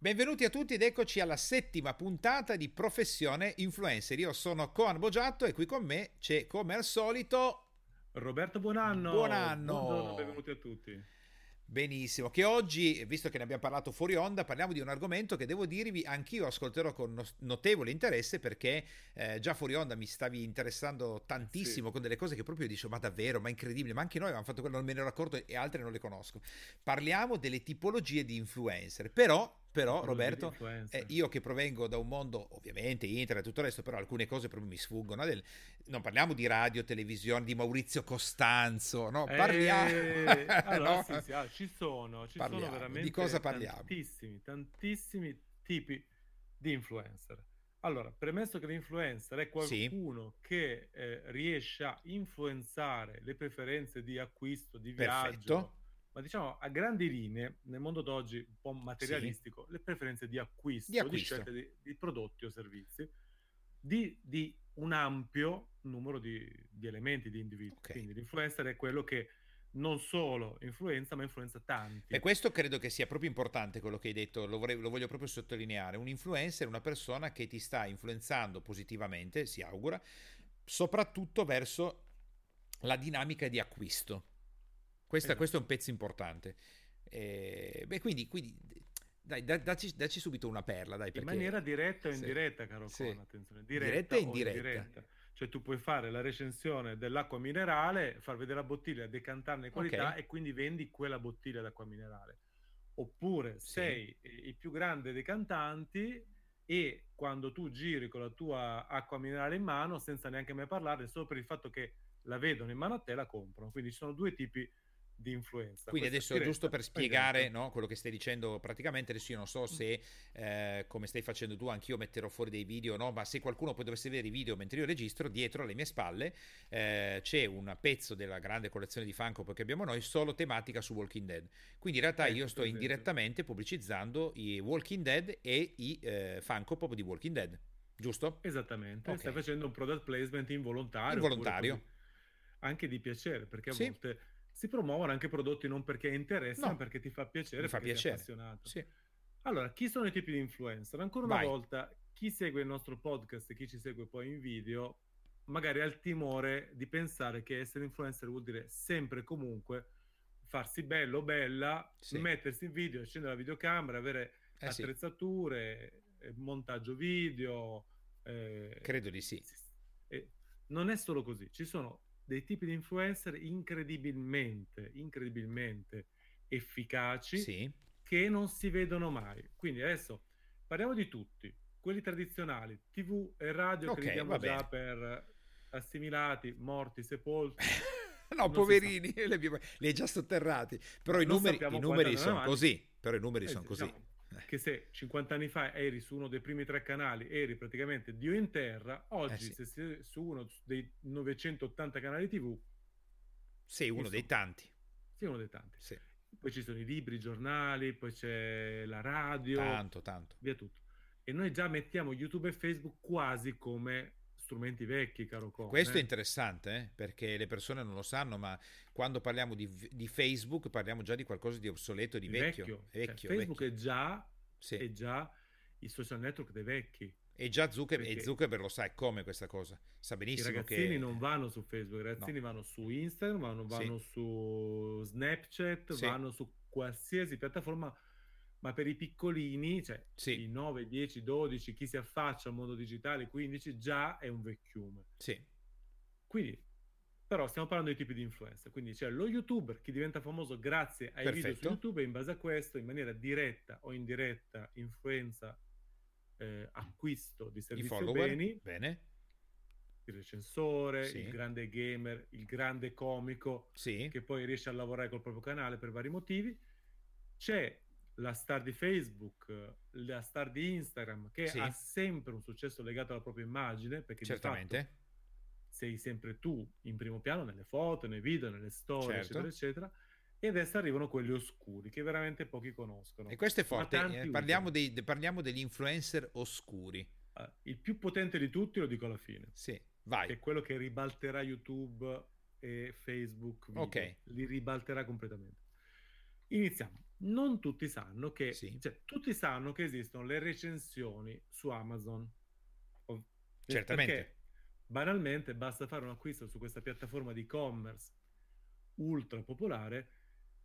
Benvenuti a tutti ed eccoci alla settima puntata di Professione Influencer. Io sono Coan Bogiatto e qui con me c'è come al solito Roberto Buonanno. Buon anno. Buongiorno, benvenuti a tutti. Benissimo, che oggi, visto che ne abbiamo parlato fuori onda, parliamo di un argomento che devo dirvi anch'io ascolterò con notevole interesse perché eh, già fuori onda mi stavi interessando tantissimo sì. con delle cose che proprio dicevo, ma davvero, ma incredibile, ma anche noi abbiamo fatto quello, non me ne ero accorto e altre non le conosco. Parliamo delle tipologie di influencer, però però Roberto, eh, io che provengo da un mondo, ovviamente internet e tutto il resto, però alcune cose proprio mi sfuggono. Del, non parliamo di radio, televisione, di Maurizio Costanzo, no? Parliamo... Eh, allora, no? Sì, sì, ah, ci sono, ci parliamo. sono veramente di cosa parliamo? tantissimi, tantissimi tipi di influencer. Allora, premesso che l'influencer è qualcuno sì. che eh, riesce a influenzare le preferenze di acquisto, di viaggio, Perfetto ma diciamo a grandi linee, nel mondo d'oggi un po' materialistico, sì. le preferenze di acquisto, di, acquisto. di scelte di, di, prodotti o servizi, di, di un ampio numero di, di elementi, di individui. Okay. Quindi l'influencer è quello che non solo influenza, ma influenza tanti. E questo credo che sia proprio importante quello che hai detto, lo, vorrei, lo voglio proprio sottolineare. Un influencer è una persona che ti sta influenzando positivamente, si augura, soprattutto verso la dinamica di acquisto. Questa, esatto. Questo è un pezzo importante. Eh, beh, quindi, quindi dai, dacci, dacci, subito una perla. Dai, perché... In maniera diretta o indiretta, sì. caro sì. Con, attenzione. Diretta, diretta e indiretta. indiretta. Cioè tu puoi fare la recensione dell'acqua minerale, far vedere la bottiglia, decantarne qualità okay. e quindi vendi quella bottiglia d'acqua minerale. Oppure sì. sei il più grande dei cantanti e quando tu giri con la tua acqua minerale in mano, senza neanche mai parlare, solo per il fatto che la vedono in mano a te, la comprano. Quindi ci sono due tipi di di influenza. Quindi adesso diretta, giusto per spiegare no, quello che stai dicendo, praticamente adesso io non so se eh, come stai facendo tu, anch'io metterò fuori dei video, no? ma se qualcuno poi dovesse vedere i video mentre io registro, dietro alle mie spalle eh, c'è un pezzo della grande collezione di Funko che abbiamo noi, solo tematica su Walking Dead. Quindi in realtà eh, io sto indirettamente pubblicizzando i Walking Dead e i eh, Funko proprio di Walking Dead. Giusto? Esattamente, okay. stai facendo un product placement involontario. Involontario. Anche di piacere, perché a sì. volte si promuovono anche prodotti non perché interessa, no. ma perché ti fa piacere, Mi fa piacere. appassionato. Sì. Allora, chi sono i tipi di influencer? Ancora una Vai. volta, chi segue il nostro podcast e chi ci segue poi in video, magari ha il timore di pensare che essere influencer vuol dire sempre e comunque farsi bello o bella, sì. mettersi in video, accendere la videocamera, avere eh attrezzature, sì. montaggio video. Eh, Credo di sì. Eh, non è solo così, ci sono dei tipi di influencer incredibilmente, incredibilmente efficaci sì. che non si vedono mai. Quindi adesso parliamo di tutti, quelli tradizionali, TV e radio okay, che vediamo già per assimilati, morti, sepolti. no, poverini, li hai già sotterrati. Però i numeri, i numeri sono così. Però i numeri eh, sono così. Diciamo, che se 50 anni fa eri su uno dei primi tre canali, eri praticamente Dio in terra, oggi eh sì. se sei su uno dei 980 canali TV, sei uno dei tanti. Sei uno dei tanti. Sì. Poi ci sono i libri, i giornali, poi c'è la radio, tanto, tanto. Via tutto. E noi già mettiamo YouTube e Facebook quasi come strumenti vecchi, caro Con. Questo eh? è interessante, eh? perché le persone non lo sanno, ma quando parliamo di, di, Facebook parliamo già di qualcosa di obsoleto, di vecchio. vecchio. Cioè, vecchio Facebook vecchio. È, già, sì. è già il social network dei vecchi. E già Zuckerberg, e Zuckerberg lo sa è come questa cosa. Sa benissimo I ragazzini che... non vanno su Facebook, i ragazzini no. vanno su Instagram, vanno, vanno sì. su Snapchat, sì. vanno su qualsiasi piattaforma ma per i piccolini, cioè sì. i 9, 10, 12, chi si affaccia al mondo digitale, 15, già è un vecchiume. Sì. Quindi, però stiamo parlando di tipi di influencer, quindi c'è lo youtuber che diventa famoso grazie ai Perfetto. video su YouTube e in base a questo, in maniera diretta o indiretta, influenza eh, acquisto di servizi o beni. Bene. Il recensore, sì. il grande gamer, il grande comico sì. che poi riesce a lavorare col proprio canale per vari motivi. C'è la star di Facebook, la star di Instagram, che sì. ha sempre un successo legato alla propria immagine, perché certamente sei sempre tu in primo piano nelle foto, nei video, nelle storie, certo. eccetera, eccetera. E adesso arrivano quelli oscuri che veramente pochi conoscono. E questo è forte. Eh, parliamo, dei, de, parliamo, degli influencer oscuri. Uh, il più potente di tutti lo dico alla fine. Sì, vai. È quello che ribalterà YouTube e Facebook. Video. Ok. Li ribalterà completamente. Iniziamo non tutti sanno che, sì. cioè, tutti sanno che esistono le recensioni su Amazon. Certamente. Perché banalmente basta fare un acquisto su questa piattaforma di e-commerce ultra popolare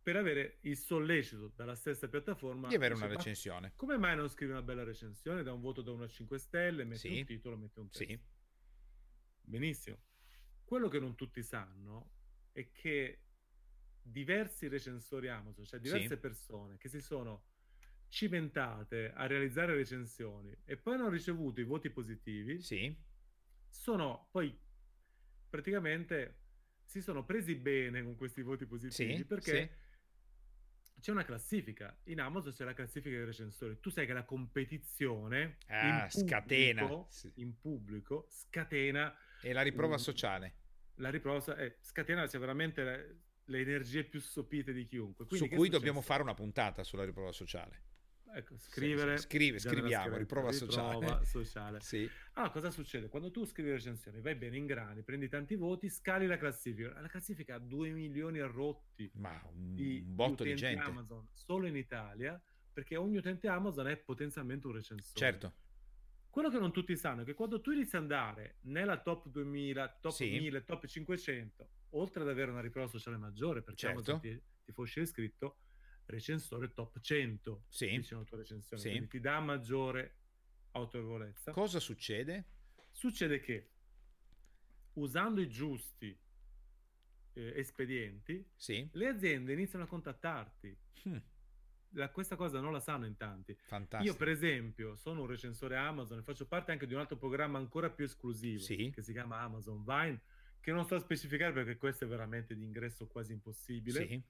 per avere il sollecito dalla stessa piattaforma di avere una recensione. Come mai non scrivi una bella recensione? Da un voto da 1 a 5 stelle, metti sì. un titolo, metti un testo. Sì. Benissimo. Quello che non tutti sanno è che diversi recensori Amazon, cioè diverse sì. persone che si sono cimentate a realizzare recensioni e poi hanno ricevuto i voti positivi, sì. sono poi praticamente si sono presi bene con questi voti positivi sì, perché c'è una classifica. In Amazon c'è la classifica dei recensori. Tu sai che la competizione ah, in pubblico, scatena in pubblico scatena e la riprova um, sociale. La riprova eh, scatena c'è veramente le energie più sopite di chiunque. Quindi, Su cui dobbiamo fare una puntata sulla riprova sociale. Ecco, scrivere. Scrive, scriviamo, riprova, riprova sociale. sì. Allora, cosa succede? Quando tu scrivi recensioni, vai bene in grani, prendi tanti voti, scali la classifica. La classifica ha 2 milioni a rotti Ma un, di, un botto di, di gente. Amazon solo in Italia, perché ogni utente Amazon è potenzialmente un recensore. Certo. Quello che non tutti sanno è che quando tu inizi ad andare nella top 2000, top sì. 1000, top 500, oltre ad avere una riprova sociale maggiore, perché certo. ti, ti fa uscire scritto recensore top 100, sì. dice la tua recensione, sì. quindi ti dà maggiore autorevolezza. Cosa succede? Succede che usando i giusti eh, espedienti, sì. le aziende iniziano a contattarti. Hmm. La, questa cosa non la sanno in tanti. Fantastico. Io, per esempio, sono un recensore Amazon e faccio parte anche di un altro programma ancora più esclusivo sì. che si chiama Amazon Vine, che non sto a specificare perché questo è veramente di ingresso quasi impossibile. Sì.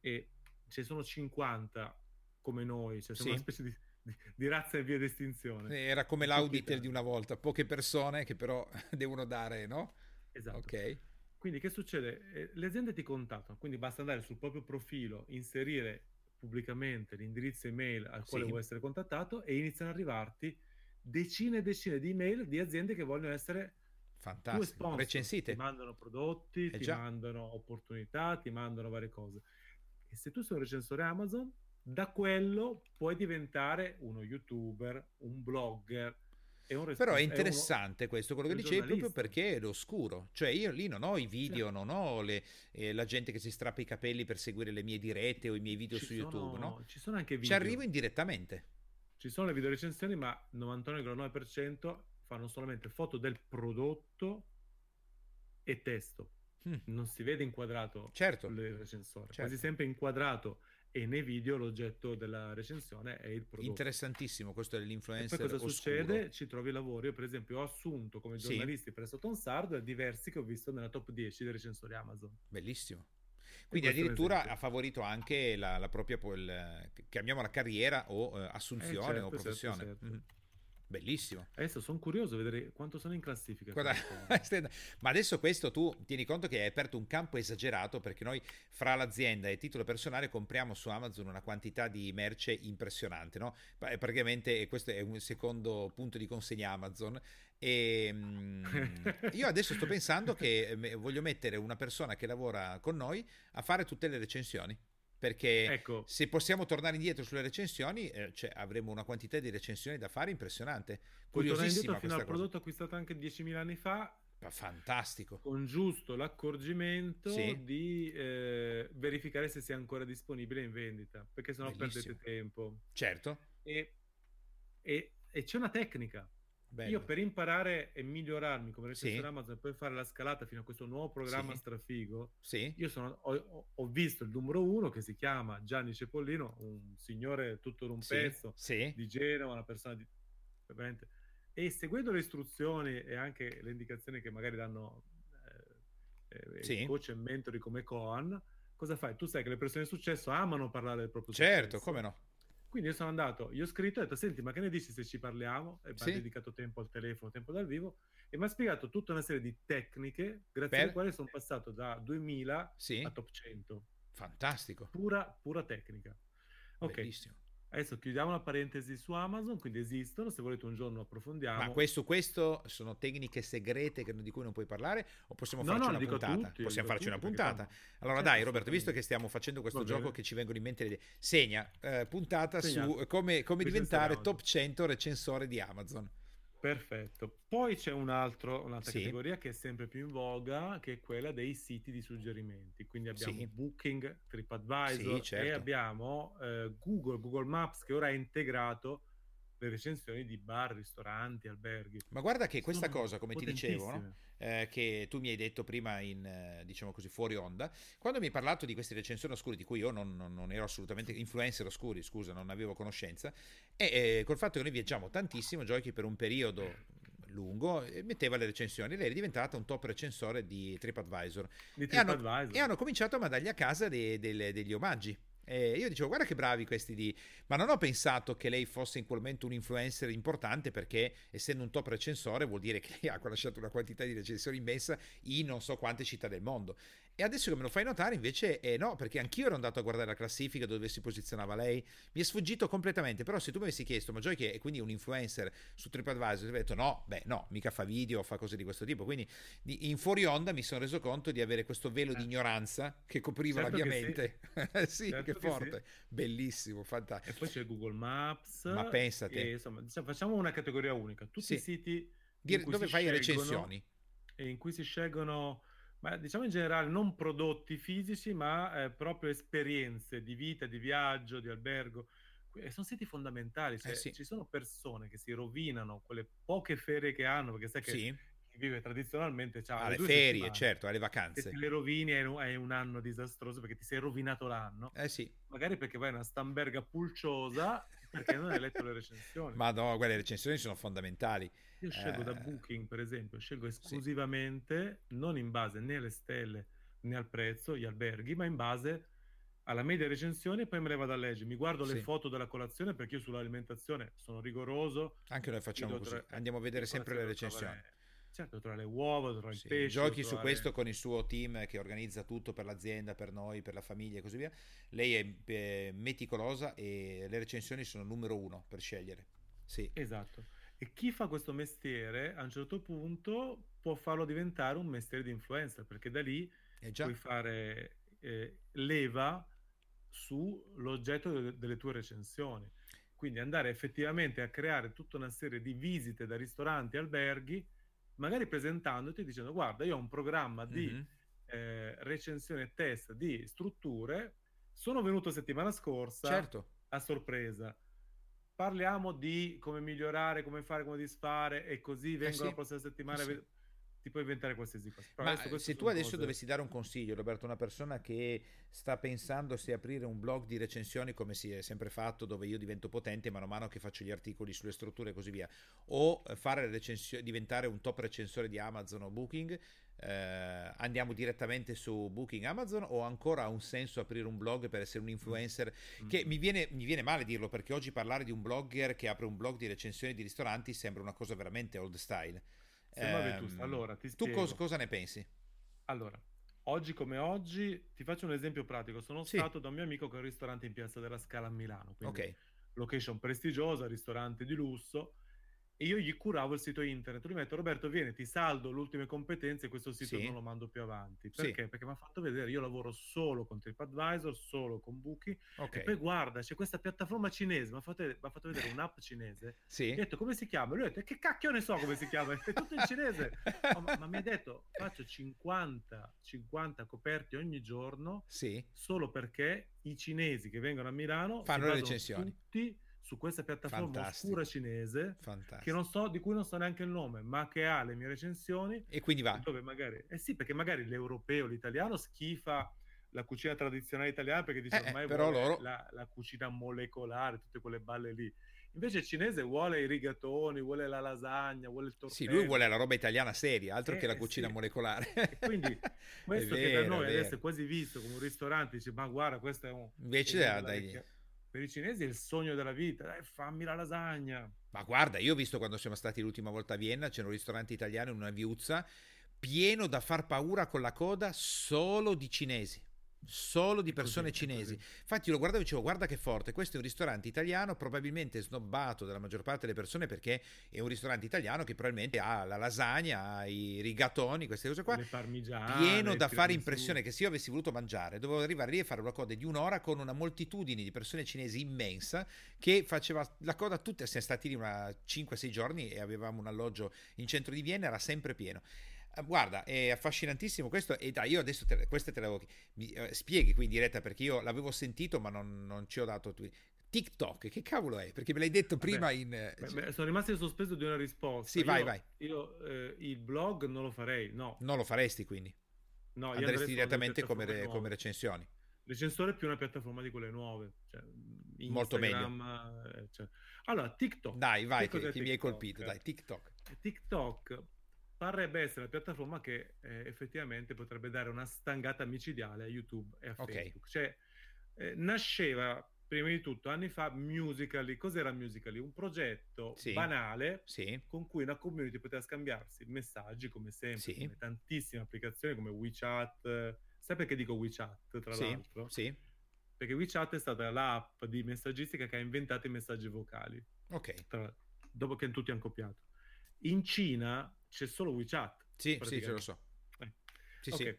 E ce sono 50 come noi, cioè siamo sì. una specie di, di, di, razza in via d'estinzione. Era come l'Auditel di una volta, poche persone che però devono dare, no? Esatto. Ok. Quindi che succede? Eh, le aziende ti contattano, quindi basta andare sul proprio profilo, inserire pubblicamente l'indirizzo email al quale sì. vuoi essere contattato e iniziano ad arrivarti decine e decine di email di aziende che vogliono essere Fantastico. recensite. Ti mandano prodotti, eh ti già. mandano opportunità, ti mandano varie cose. E se tu sei un recensore Amazon, da quello puoi diventare uno youtuber, un blogger. Un Però è interessante è uno, questo, quello che dicevi, proprio perché è l'oscuro. Cioè io lì non ho i video, certo. non ho le, eh, la gente che si strappa i capelli per seguire le mie dirette o i miei video ci su sono, YouTube, no? Ci sono anche video. Ci arrivo indirettamente. Ci sono le video recensioni, ma 99,9% fanno solamente foto del prodotto e testo. Mm. Non si vede inquadrato certo. il recensore, certo. quasi sempre inquadrato e nei video l'oggetto della recensione è il prodotto. Interessantissimo, questo è l'influencer e poi cosa oscuro. succede? Ci trovi lavori, io per esempio ho assunto come giornalisti sì. presso Tonsardo diversi che ho visto nella top 10 dei recensori Amazon. Bellissimo. Quindi addirittura ha favorito anche la, la propria, il, chiamiamola carriera o uh, assunzione eh certo, o certo, professione. Certo, certo. Mm-hmm. Bellissimo. Adesso sono curioso di vedere quanto sono in classifica. Guarda, ma adesso questo tu tieni conto che hai aperto un campo esagerato perché noi fra l'azienda e il titolo personale compriamo su Amazon una quantità di merce impressionante, no? Praticamente questo è un secondo punto di consegna Amazon e ehm, io adesso sto pensando che voglio mettere una persona che lavora con noi a fare tutte le recensioni perché ecco. se possiamo tornare indietro sulle recensioni eh, cioè, avremo una quantità di recensioni da fare impressionante curiosissima fino al prodotto acquistato anche 10.000 anni fa fantastico con giusto l'accorgimento sì. di eh, verificare se sia ancora disponibile in vendita perché sennò Bellissimo. perdete tempo certo e, e, e c'è una tecnica Bello. Io per imparare e migliorarmi come recensore sì. Amazon e poi fare la scalata fino a questo nuovo programma sì. strafigo, sì. io sono, ho, ho, visto il numero uno che si chiama Gianni Cepollino, un signore tutto in un pezzo di Genova, una persona di... Veramente, e seguendo le istruzioni e anche le indicazioni che magari danno eh, eh, coach e mentori come Coan, cosa fai? Tu sai che le persone di successo amano parlare del proprio certo, successo. come no? Quindi io sono andato, gli ho scritto e ho detto, senti, ma che ne dici se ci parliamo? E sì. mi ha dedicato tempo al telefono, tempo dal vivo, e mi ha spiegato tutta una serie di tecniche, grazie per... alle quali sono passato da 2000 sì. a top 100. Fantastico. Pura, pura tecnica. Ok. Bellissimo. Adesso chiudiamo la parentesi su Amazon, quindi esistono, se volete un giorno approfondiamo. Ma questo, questo sono tecniche segrete di cui non puoi parlare o possiamo farci no, una puntata? Tutti, possiamo farci una puntata. Allora certo, dai Roberto, visto che stiamo facendo questo gioco che ci vengono in mente le idee, segna eh, puntata segna. su come, come diventare top 100 recensore di Amazon. Perfetto. Poi c'è un altro, un'altra sì. categoria che è sempre più in voga, che è quella dei siti di suggerimenti. Quindi abbiamo sì. Booking, TripAdvisor sì, certo. e abbiamo eh, Google, Google Maps che ora ha integrato le recensioni di bar, ristoranti, alberghi. Ma guarda che questa cosa, come ti dicevo, no? eh, che tu mi hai detto prima in, eh, diciamo così, fuori onda, quando mi hai parlato di queste recensioni oscure di cui io non, non, non ero assolutamente influencer oscuri, scusa, non avevo conoscenza, e eh, col fatto che noi viaggiamo tantissimo, Giochi per un periodo lungo metteva le recensioni lei è diventata un top recensore di TripAdvisor, di TripAdvisor. E, hanno, e hanno cominciato a mandargli a casa dei, dei, degli omaggi e io dicevo, guarda che bravi questi di... Ma non ho pensato che lei fosse in quel momento un influencer importante perché essendo un top recensore vuol dire che lei ha lasciato una quantità di recensioni immensa in non so quante città del mondo. E adesso che me lo fai notare invece eh, no, perché anch'io ero andato a guardare la classifica dove si posizionava lei, mi è sfuggito completamente, però se tu mi avessi chiesto, ma Joy che è quindi un influencer su TripAdvisor, ti avrei detto no, beh no, mica fa video, fa cose di questo tipo, quindi in fuori onda mi sono reso conto di avere questo velo eh. di ignoranza che copriva certo la mia mente. Sì, sì certo che forte, sì. bellissimo, fantastico. E poi c'è Google Maps. Ma pensate. E, insomma, diciamo, facciamo una categoria unica, tutti sì. i siti... Dire, dove fai recensioni. E in cui si scelgono ma diciamo in generale non prodotti fisici, ma eh, proprio esperienze di vita, di viaggio, di albergo. E sono siti fondamentali. Cioè, eh sì. Ci sono persone che si rovinano quelle poche ferie che hanno, perché sai che sì. chi vive tradizionalmente ha le ferie, certo, alle vacanze. Se le rovini è un, anno disastroso perché ti sei rovinato l'anno. Eh sì. Magari perché vai in una stamberga pulciosa perché non hai letto le recensioni. Ma no, guarda, le recensioni sono fondamentali. Io scelgo eh... da Booking, per esempio, scelgo esclusivamente, sì. non in base né alle stelle né al prezzo, gli alberghi, ma in base alla media recensione e poi me le vado a leggere. Mi guardo sì. le foto della colazione perché io sull'alimentazione sono rigoroso. Anche noi facciamo così, tre... andiamo a vedere sempre le recensioni. Trovare... Certo, tra le uova, tra il sì, pesce. Giochi su questo con il suo team che organizza tutto per l'azienda, per noi, per la famiglia e così via. Lei è meticolosa e le recensioni sono numero uno per scegliere. Sì. Esatto. E chi fa questo mestiere a un certo punto può farlo diventare un mestiere di influencer, perché da lì eh puoi fare eh, leva sull'oggetto de- delle tue recensioni. Quindi andare effettivamente a creare tutta una serie di visite da ristoranti, alberghi, magari presentandoti dicendo guarda io ho un programma di mm-hmm. eh, recensione e test di strutture, sono venuto settimana scorsa certo. a sorpresa parliamo di come migliorare, come fare, come disfare e così vengo eh sì, la prossima settimana. Sì. Ti puoi inventare qualsiasi cosa. Però Ma se tu adesso cose... dovessi dare un consiglio, Roberto, una persona che sta pensando se aprire un blog di recensioni come si è sempre fatto, dove io divento potente mano a mano che faccio gli articoli sulle strutture e così via, o fare recensioni, diventare un top recensore di Amazon o Booking, eh, andiamo direttamente su Booking Amazon o ancora ha un senso aprire un blog per essere un influencer mm. che mi viene, mi viene, male dirlo perché oggi parlare di un blogger che apre un blog di recensioni di ristoranti sembra una cosa veramente old style eh, allora, ti tu cosa, cosa ne pensi? Allora, oggi come oggi ti faccio un esempio pratico sono sì. stato da un mio amico che ha un ristorante in Piazza della Scala a Milano quindi okay. location prestigiosa ristorante di lusso e io gli curavo il sito internet. Lui mi ha detto Roberto vieni, ti saldo le ultime competenze e questo sito sì. non lo mando più avanti. Perché? Sì. Perché mi ha fatto vedere, io lavoro solo con TripAdvisor, solo con Booking okay. e poi guarda, c'è questa piattaforma cinese, mi ha fatto, fatto, vedere un'app cinese. Sì. Mi ha detto come si chiama? Lui ha detto che cacchio ne so come si chiama? È tutto in cinese. oh, ma, ma, mi ha detto faccio 50, 50 coperti ogni giorno sì. solo perché i cinesi che vengono a Milano fanno le recensioni. Tutti su questa piattaforma Fantastico. oscura cinese so, di cui non so neanche il nome, ma che ha le mie recensioni. E quindi va. Dove magari, eh sì, perché magari l'europeo, l'italiano schifa la cucina tradizionale italiana perché dice eh, ormai però loro... la, la, cucina molecolare, tutte quelle balle lì. Invece il cinese vuole i rigatoni, vuole la lasagna, vuole il tortello. Sì, lui vuole la roba italiana seria, altro eh, che la cucina sì. molecolare. E quindi questo vero, che da noi adesso è quasi visto come un ristorante, dice ma guarda questo è un... Invece è dai, per i cinesi è il sogno della vita, dai fammi la lasagna. Ma guarda, io ho visto quando siamo stati l'ultima volta a Vienna, c'era un ristorante italiano in una viuzza pieno da far paura con la coda solo di cinesi. Solo di persone così, cinesi. Infatti lo guardavo e dicevo guarda che forte, questo è un ristorante italiano probabilmente snobbato dalla maggior parte delle persone perché è un ristorante italiano che probabilmente ha la lasagna, ha i rigatoni, queste cose qua, pieno da fare impressione che se io avessi voluto mangiare dovevo arrivare lì e fare una coda di un'ora con una moltitudine di persone cinesi immensa che faceva la coda tutte, siamo stati lì una 5-6 giorni e avevamo un alloggio in centro di Vienna, era sempre pieno. Eh, guarda, è affascinantissimo questo e dai, io adesso te, queste te le avevo, mi, eh, spieghi qui in diretta perché io l'avevo sentito ma non, non ci ho dato tu. TikTok, che cavolo è? Perché me l'hai detto Vabbè, prima in... Eh, beh, sono rimasto in sospeso di una risposta. Sì, io, vai, vai. Io eh, il blog non lo farei, no. Non lo faresti quindi? No, Andresti direttamente come, re, come recensioni? Recensore è più una piattaforma di quelle nuove. Cioè, Instagram, Molto meglio. Eh, cioè. Allora, TikTok. Dai, vai, che, che mi hai colpito. Dai, TikTok. TikTok parrebbe essere la piattaforma che eh, effettivamente potrebbe dare una stangata micidiale a YouTube e a okay. Facebook. Cioè, eh, nasceva prima di tutto anni fa Musically. Cos'era Musically? Un progetto sì. banale sì. con cui una community poteva scambiarsi messaggi, come sempre, sì. come tantissime applicazioni come WeChat. Sai perché dico WeChat, tra l'altro? Sì. Perché WeChat è stata l'app di messaggistica che ha inventato i messaggi vocali. Ok. Tra, dopo che tutti hanno copiato. In Cina c'è solo WeChat. Sì, sì, ce lo so. Eh. Sì, okay. sì.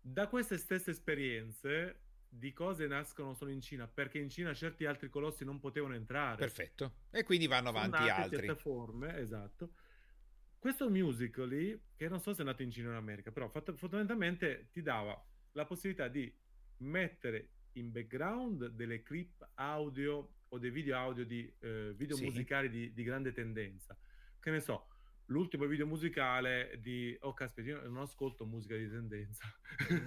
Da queste stesse esperienze di cose nascono solo in Cina, perché in Cina certi altri colossi non potevano entrare. Perfetto. E quindi vanno avanti altri. piattaforme, esatto. Questo Musical.ly, che non so se è nato in Cina o in America, però fondamentalmente ti dava la possibilità di mettere in background delle clip audio o dei video audio di eh, video sì. musicali di, di grande tendenza. Che ne so, l'ultimo video musicale di oh caspita io non ascolto musica di tendenza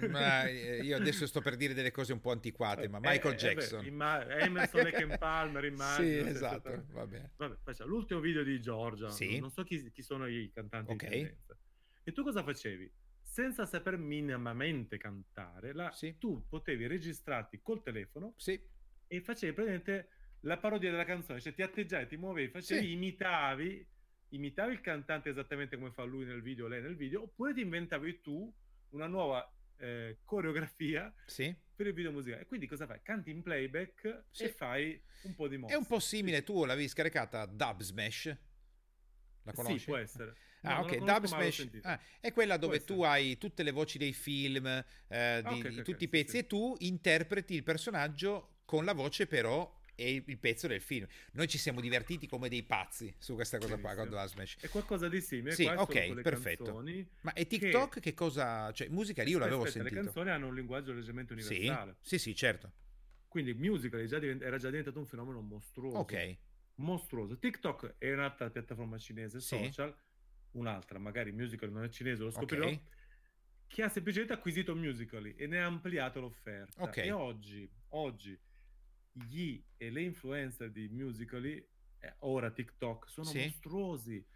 ma eh, io adesso sto per dire delle cose un po' antiquate ma eh, Michael eh, Jackson eh, imma- Emerson Lake Palmer immagino sì esatto va bene l'ultimo video di Giorgia sì. non so chi, chi, sono i cantanti okay. di tendenza e tu cosa facevi? senza saper minimamente cantare la, sì. tu potevi registrarti col telefono sì. e facevi praticamente la parodia della canzone cioè ti atteggiavi, ti muovevi, facevi, sì. imitavi imitavi il cantante esattamente come fa lui nel video, lei nel video, oppure ti inventavi tu una nuova eh, coreografia sì. per il video musicale. E quindi cosa fai? Canti in playback sì. e fai un po' di mosse. È un po' simile, tu l'avevi scaricata Dub Smash? La conosci? Sì, può essere. No, ah, ok, Dub Smash ah, è quella dove tu hai tutte le voci dei film, eh, di, ah, okay, okay, tutti okay, i pezzi, sì, e tu interpreti il personaggio con la voce però è il pezzo del film. Noi ci siamo divertiti come dei pazzi su questa cosa qua con The Smash. È qualcosa di simile. Sì, ok, perfetto. Ma e TikTok che... che, cosa... Cioè, musica io l'avevo aspetta, sentito. Le canzoni hanno un linguaggio leggermente universale. Sì, sì, sì certo. Quindi musical già divent- era già diventato un fenomeno mostruoso. Ok. Mostruoso. TikTok è un'altra piattaforma cinese sì. social, un'altra, magari musical non è cinese, lo scoprirò. Okay. Che ha semplicemente acquisito Musical.ly e ne ha ampliato l'offerta. Okay. E oggi, oggi gli e le influencer di Musically, eh, ora TikTok, sono sì. mostruosi.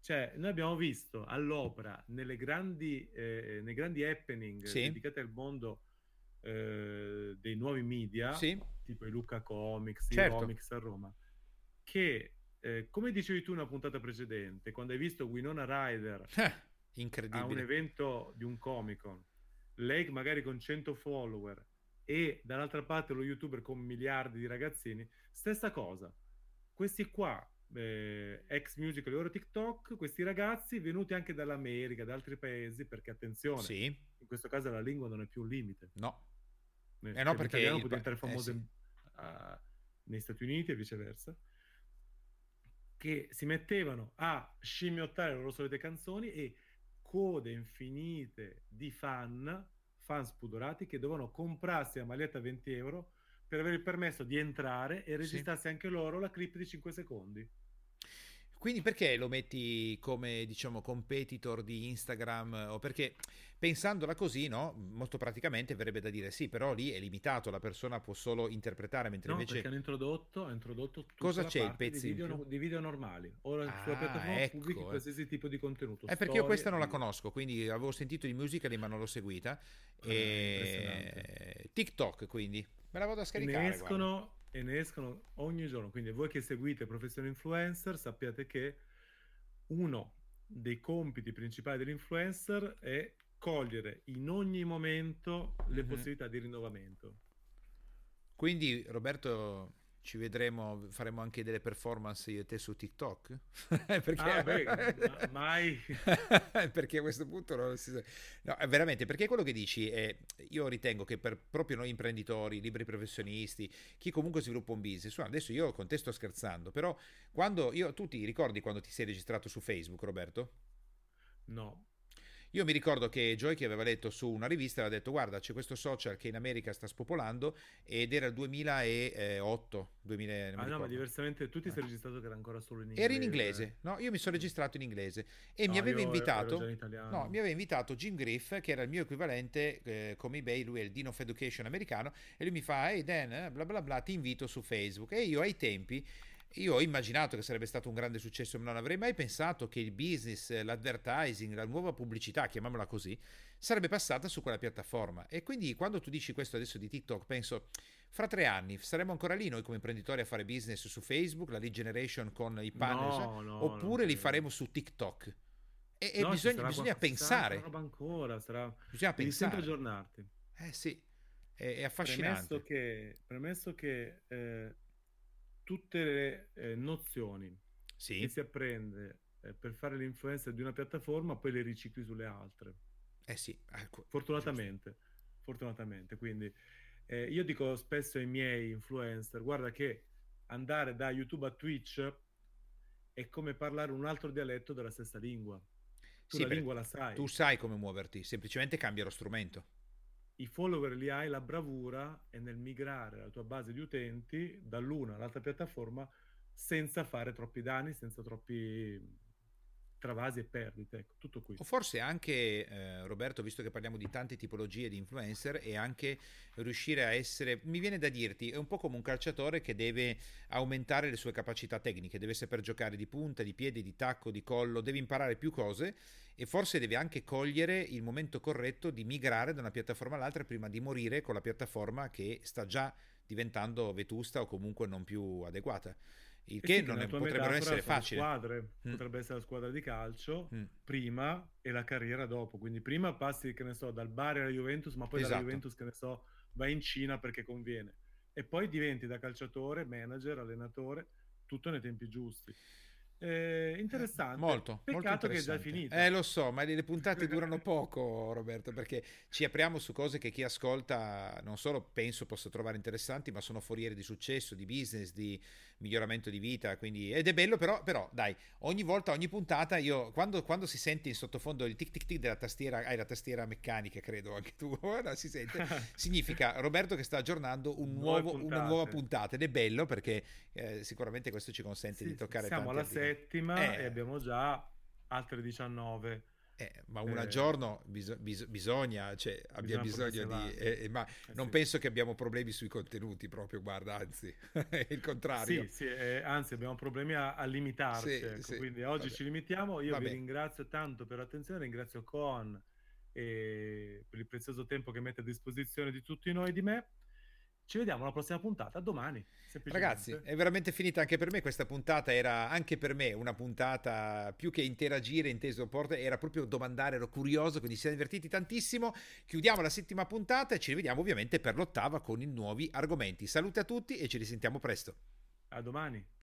Cioè, noi abbiamo visto all'opera, nelle grandi, eh, nei grandi happening sì. dedicati al mondo eh, dei nuovi media, sì. tipo i Luca Comics, certo. i Comics a Roma, che, eh, come dicevi tu in una puntata precedente, quando hai visto Winona Ryder a un evento di un Comic Con, lei magari con 100 follower, e dall'altra parte lo youtuber con miliardi di ragazzini, stessa cosa. Questi qua, eh, ex musical e ora TikTok, questi ragazzi venuti anche dall'America, da altri paesi, perché attenzione, sì. in questo caso la lingua non è più un limite. No. Eh, eh no, perché può diventare famoso eh, sì. uh, negli Stati Uniti e viceversa che si mettevano a scimmiottare le loro solite canzoni e code infinite di fan fan spudorati che dovevano comprarsi la maglietta a 20 euro per avere il permesso di entrare e registrarsi sì. anche loro la clip di 5 secondi. Quindi perché lo metti come, diciamo, competitor di Instagram? O perché pensandola così, no? Molto praticamente verrebbe da dire sì, però lì è limitato, la persona può solo interpretare, mentre no, invece... perché hanno introdotto, hanno introdotto Cosa c'è il pezzo di video, di video normali. Ora ah, sulla piattaforma ecco. pubblichi qualsiasi tipo di contenuto. È perché io questa non la conosco, quindi avevo sentito di musical ma non l'ho seguita. Ah, e... TikTok, quindi. Me la vado a scaricare. Ne escono e ne escono ogni giorno. Quindi voi che seguite professione influencer sappiate che uno dei compiti principali dell'influencer è cogliere in ogni momento le mm-hmm. possibilità di rinnovamento. Quindi Roberto ci vedremo, faremo anche delle performance io e te su TikTok? perché... Ah, beh, mai. perché a questo punto non si No, veramente, perché quello che dici è, io ritengo che per proprio noi imprenditori, libri professionisti, chi comunque sviluppa un business, adesso io con te sto scherzando, però quando io, tu ti ricordi quando ti sei registrato su Facebook, Roberto? No, io mi ricordo che Joy che aveva letto su una rivista aveva detto guarda c'è questo social che in America sta spopolando ed era il 2008. 2000, ah no, ma diversamente tu ti sei registrato che era ancora solo in inglese. Era in inglese, no? Io mi sono registrato in inglese e no, mi aveva invitato... No, mi aveva invitato Jim Griff che era il mio equivalente eh, come eBay, lui è il Dean of Education americano e lui mi fa hey Dan, eh, bla bla bla, ti invito su Facebook e io ai tempi io ho immaginato che sarebbe stato un grande successo, ma non avrei mai pensato che il business, l'advertising, la nuova pubblicità, chiamiamola così, sarebbe passata su quella piattaforma. E quindi quando tu dici questo adesso di TikTok, penso, fra tre anni saremo ancora lì noi come imprenditori a fare business su Facebook, la lead generation con i panel, no, no, oppure li faremo su TikTok. E, e no, bisogna, bisogna pensare. Sarà ancora, sarà... Bisogna Devi pensare. sempre aggiornarti. Eh sì, è, è affascinante. Premesso che, premesso che eh, tutte le eh, nozioni sì. che si apprende eh, per fare l'influencer di una piattaforma, poi le ricicli sulle altre. Eh sì, ecco, fortunatamente, giusto. fortunatamente. Quindi eh, io dico spesso ai miei influencer, guarda che andare da YouTube a Twitch è come parlare un altro dialetto della stessa lingua. Tu sì, la lingua la sai. Tu sai come muoverti, semplicemente cambia lo strumento i follower li hai, la bravura è nel migrare la tua base di utenti dall'una all'altra piattaforma senza fare troppi danni, senza troppi travasi e perdite, ecco, tutto qui. O forse anche, eh, Roberto, visto che parliamo di tante tipologie di influencer, e anche riuscire a essere, mi viene da dirti, è un po' come un calciatore che deve aumentare le sue capacità tecniche, deve saper giocare di punta, di piede, di tacco, di collo, deve imparare più cose e forse deve anche cogliere il momento corretto di migrare da una piattaforma all'altra prima di morire con la piattaforma che sta già diventando vetusta o comunque non più adeguata. Il che sì, non è, potrebbe essere facile. Squadre, mm. Potrebbe essere la squadra di calcio mm. prima e la carriera dopo. Quindi prima passi, che ne so, dal Bari alla Juventus, ma poi esatto. dalla Juventus, che ne so, vai in Cina perché conviene. E poi diventi da calciatore, manager, allenatore, tutto nei tempi giusti. Eh, interessante. Molto. Peccato molto che è già finito. Eh, lo so, ma le puntate durano poco, Roberto, perché ci apriamo su cose che chi ascolta non solo penso possa trovare interessanti, ma sono foriere di successo, di business, di miglioramento di vita. Quindi... Ed è bello, però, però, dai, ogni volta, ogni puntata, io quando, quando si sente in sottofondo il tic tic tic della tastiera, hai la tastiera meccanica, credo anche tu, ora si sente, significa Roberto che sta aggiornando un nuovo, una nuova puntata ed è bello perché eh, sicuramente questo ci consente sì, di toccare siamo alla settima eh. e abbiamo già altre 19 eh, ma una eh, giorno bis- bis- bisogna, cioè, abbiamo bisogno di... Eh, ma eh, non sì. penso che abbiamo problemi sui contenuti proprio, guarda, anzi, è il contrario. Sì, sì eh, anzi abbiamo problemi a, a limitarci, sì, ecco, quindi oggi Vabbè. ci limitiamo. Io Vabbè. vi ringrazio tanto per l'attenzione, ringrazio Coan per il prezioso tempo che mette a disposizione di tutti noi e di me. Ci vediamo alla prossima puntata, domani. Ragazzi, è veramente finita anche per me questa puntata, era anche per me una puntata più che interagire, inteso porta, era proprio domandare, ero curioso, quindi siamo divertiti tantissimo. Chiudiamo la settima puntata e ci rivediamo ovviamente per l'ottava con i nuovi argomenti. Salute a tutti e ci risentiamo presto. A domani.